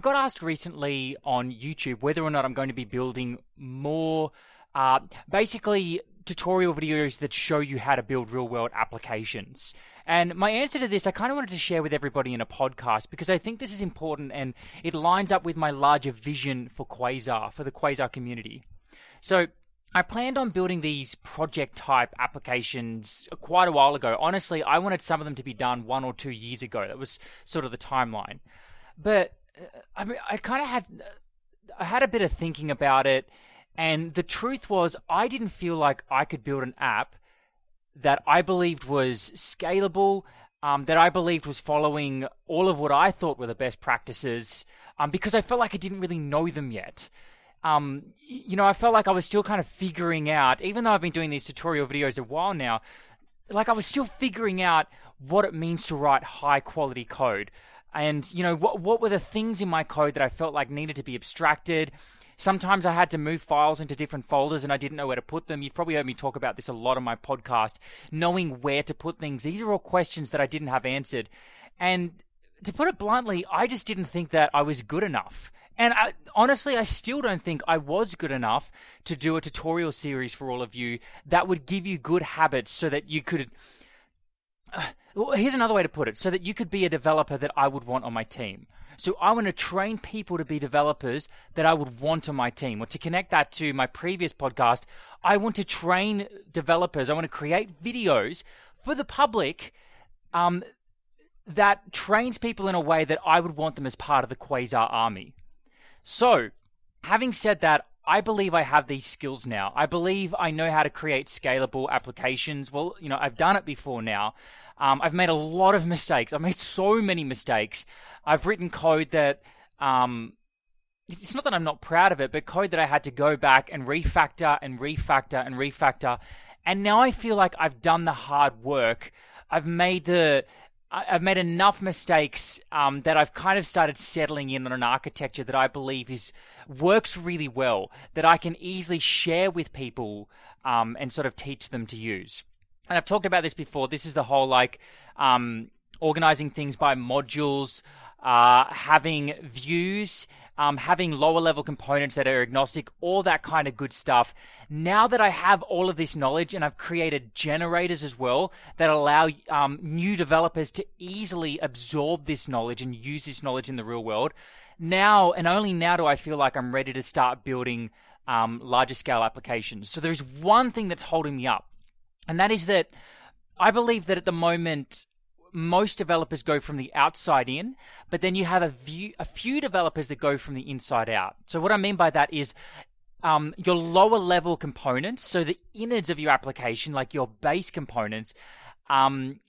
I got asked recently on YouTube whether or not I'm going to be building more, uh, basically tutorial videos that show you how to build real world applications. And my answer to this, I kind of wanted to share with everybody in a podcast because I think this is important and it lines up with my larger vision for Quasar, for the Quasar community. So, I planned on building these project type applications quite a while ago. Honestly, I wanted some of them to be done one or two years ago. That was sort of the timeline. But I mean, I kind of had I had a bit of thinking about it, and the truth was I didn't feel like I could build an app that I believed was scalable, um, that I believed was following all of what I thought were the best practices, um, because I felt like I didn't really know them yet um, you know, I felt like I was still kind of figuring out, even though I've been doing these tutorial videos a while now, like I was still figuring out what it means to write high quality code. And, you know, what, what were the things in my code that I felt like needed to be abstracted? Sometimes I had to move files into different folders and I didn't know where to put them. You've probably heard me talk about this a lot on my podcast, knowing where to put things. These are all questions that I didn't have answered. And to put it bluntly, I just didn't think that I was good enough. And I, honestly, I still don't think I was good enough to do a tutorial series for all of you that would give you good habits so that you could. Uh, well, here's another way to put it so that you could be a developer that I would want on my team. So I want to train people to be developers that I would want on my team. Or to connect that to my previous podcast, I want to train developers. I want to create videos for the public um, that trains people in a way that I would want them as part of the Quasar army. So, having said that, I believe I have these skills now. I believe I know how to create scalable applications. Well, you know, I've done it before now. Um, I've made a lot of mistakes. I've made so many mistakes. I've written code that, um, it's not that I'm not proud of it, but code that I had to go back and refactor and refactor and refactor. And now I feel like I've done the hard work. I've made the I've made enough mistakes um, that I've kind of started settling in on an architecture that I believe is works really well that I can easily share with people um, and sort of teach them to use. And I've talked about this before. This is the whole like um, organizing things by modules, uh, having views um, having lower level components that are agnostic, all that kind of good stuff. Now that I have all of this knowledge and I've created generators as well that allow um, new developers to easily absorb this knowledge and use this knowledge in the real world, now and only now do I feel like I'm ready to start building um, larger scale applications. So there's one thing that's holding me up, and that is that I believe that at the moment most developers go from the outside in, but then you have a, a few developers that go from the inside out. So what I mean by that is um, your lower level components, so the innards of your application, like your base components, um,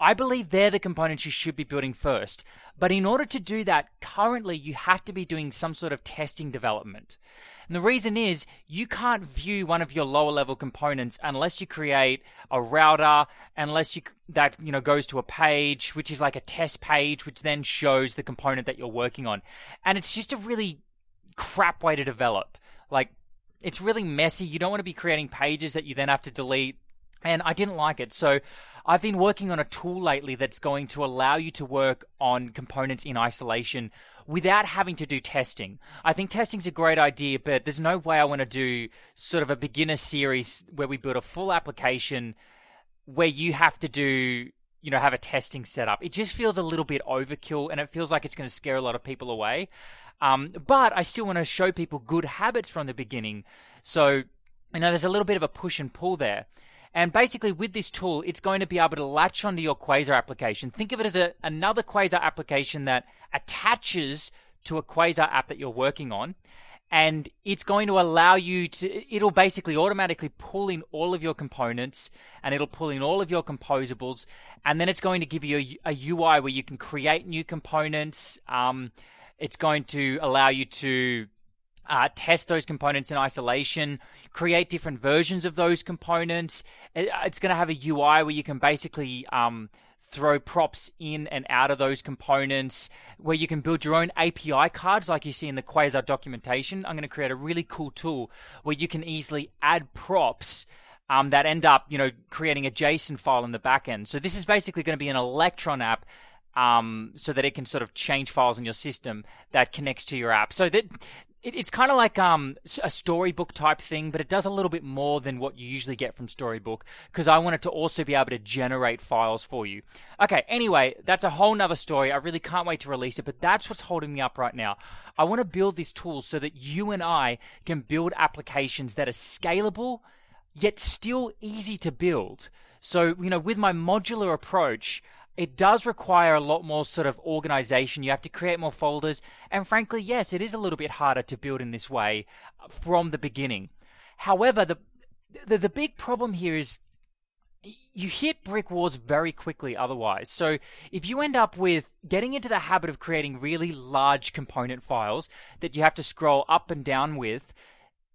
I believe they're the components you should be building first. But in order to do that, currently you have to be doing some sort of testing development. And the reason is you can't view one of your lower level components unless you create a router, unless you that you know goes to a page which is like a test page which then shows the component that you're working on. And it's just a really crap way to develop. Like it's really messy. You don't want to be creating pages that you then have to delete. And I didn't like it. So I've been working on a tool lately that's going to allow you to work on components in isolation without having to do testing. I think testing's a great idea, but there's no way I want to do sort of a beginner series where we build a full application where you have to do you know have a testing setup. It just feels a little bit overkill, and it feels like it's going to scare a lot of people away. Um, but I still want to show people good habits from the beginning. So you know, there's a little bit of a push and pull there. And basically, with this tool, it's going to be able to latch onto your Quasar application. Think of it as a, another Quasar application that attaches to a Quasar app that you're working on. And it's going to allow you to, it'll basically automatically pull in all of your components and it'll pull in all of your composables. And then it's going to give you a, a UI where you can create new components. Um, it's going to allow you to uh, test those components in isolation, create different versions of those components. It, it's going to have a UI where you can basically um, throw props in and out of those components, where you can build your own API cards like you see in the Quasar documentation. I'm going to create a really cool tool where you can easily add props. Um, that end up, you know, creating a JSON file in the backend. So this is basically going to be an Electron app um, so that it can sort of change files in your system that connects to your app. So that it, it's kind of like um, a storybook type thing, but it does a little bit more than what you usually get from Storybook because I wanted to also be able to generate files for you. Okay, anyway, that's a whole nother story. I really can't wait to release it, but that's what's holding me up right now. I want to build this tool so that you and I can build applications that are scalable yet still easy to build. So, you know, with my modular approach, it does require a lot more sort of organization. You have to create more folders. And frankly, yes, it is a little bit harder to build in this way uh, from the beginning. However, the, the, the big problem here is you hit brick walls very quickly otherwise. So if you end up with getting into the habit of creating really large component files that you have to scroll up and down with,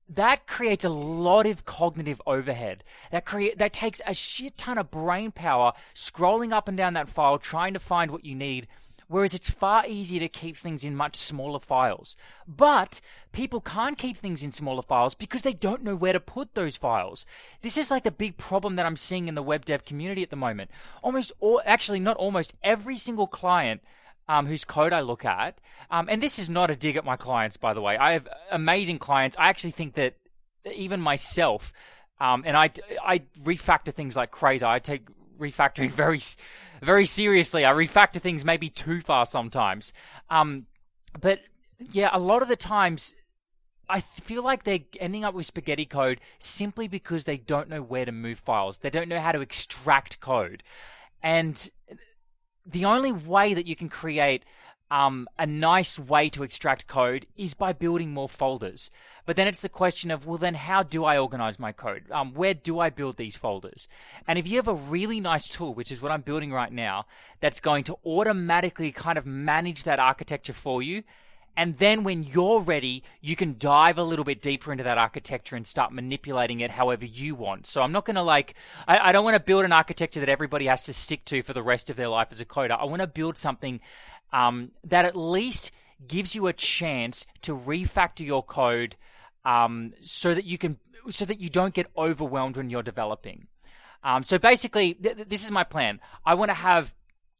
that creates a lot of cognitive overhead. That create that takes a shit ton of brain power scrolling up and down that file trying to find what you need. Whereas it's far easier to keep things in much smaller files. But people can't keep things in smaller files because they don't know where to put those files. This is like the big problem that I'm seeing in the web dev community at the moment. Almost all, actually not almost every single client um, whose code I look at. Um, and this is not a dig at my clients, by the way. I have amazing clients. I actually think that even myself, um, and I, I refactor things like crazy. I take refactoring very, very seriously. I refactor things maybe too far sometimes. Um, but yeah, a lot of the times I feel like they're ending up with spaghetti code simply because they don't know where to move files. They don't know how to extract code. And the only way that you can create um, a nice way to extract code is by building more folders. But then it's the question of, well, then how do I organize my code? Um, where do I build these folders? And if you have a really nice tool, which is what I'm building right now, that's going to automatically kind of manage that architecture for you, and then when you're ready, you can dive a little bit deeper into that architecture and start manipulating it however you want. So I'm not going to like, I, I don't want to build an architecture that everybody has to stick to for the rest of their life as a coder. I want to build something um, that at least gives you a chance to refactor your code um, so that you can, so that you don't get overwhelmed when you're developing. Um, so basically, th- this is my plan. I want to have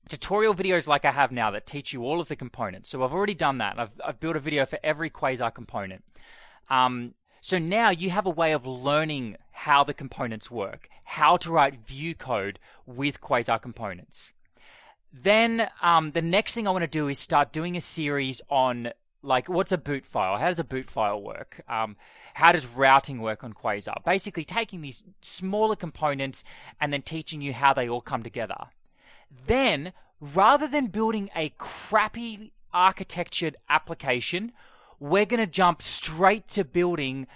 tutorial videos like I have now that teach you all of the components. So I've already done that. I've, I've built a video for every Quasar component. Um, so now you have a way of learning how the components work, how to write Vue code with Quasar components. Then um, the next thing I want to do is start doing a series on like what's a boot file? How does a boot file work? Um, how does routing work on Quasar? Basically, taking these smaller components and then teaching you how they all come together. Then, rather than building a crappy architectured application, we're going to jump straight to building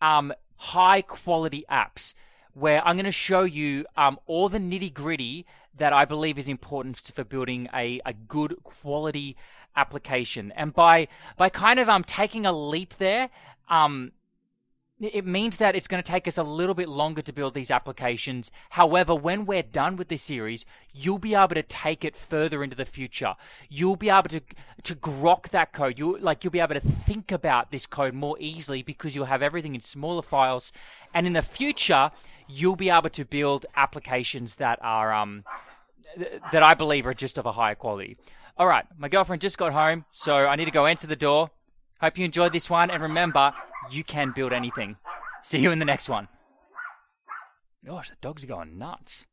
um, high quality apps where I'm going to show you um, all the nitty gritty that I believe is important for building a, a good quality application. And by by kind of um taking a leap there, um it means that it's going to take us a little bit longer to build these applications. However, when we're done with this series, you'll be able to take it further into the future. You'll be able to to grok that code. You like you'll be able to think about this code more easily because you'll have everything in smaller files. And in the future, you'll be able to build applications that are um that I believe are just of a higher quality. All right, my girlfriend just got home, so I need to go answer the door. Hope you enjoyed this one, and remember, you can build anything. See you in the next one. Gosh, the dogs are going nuts.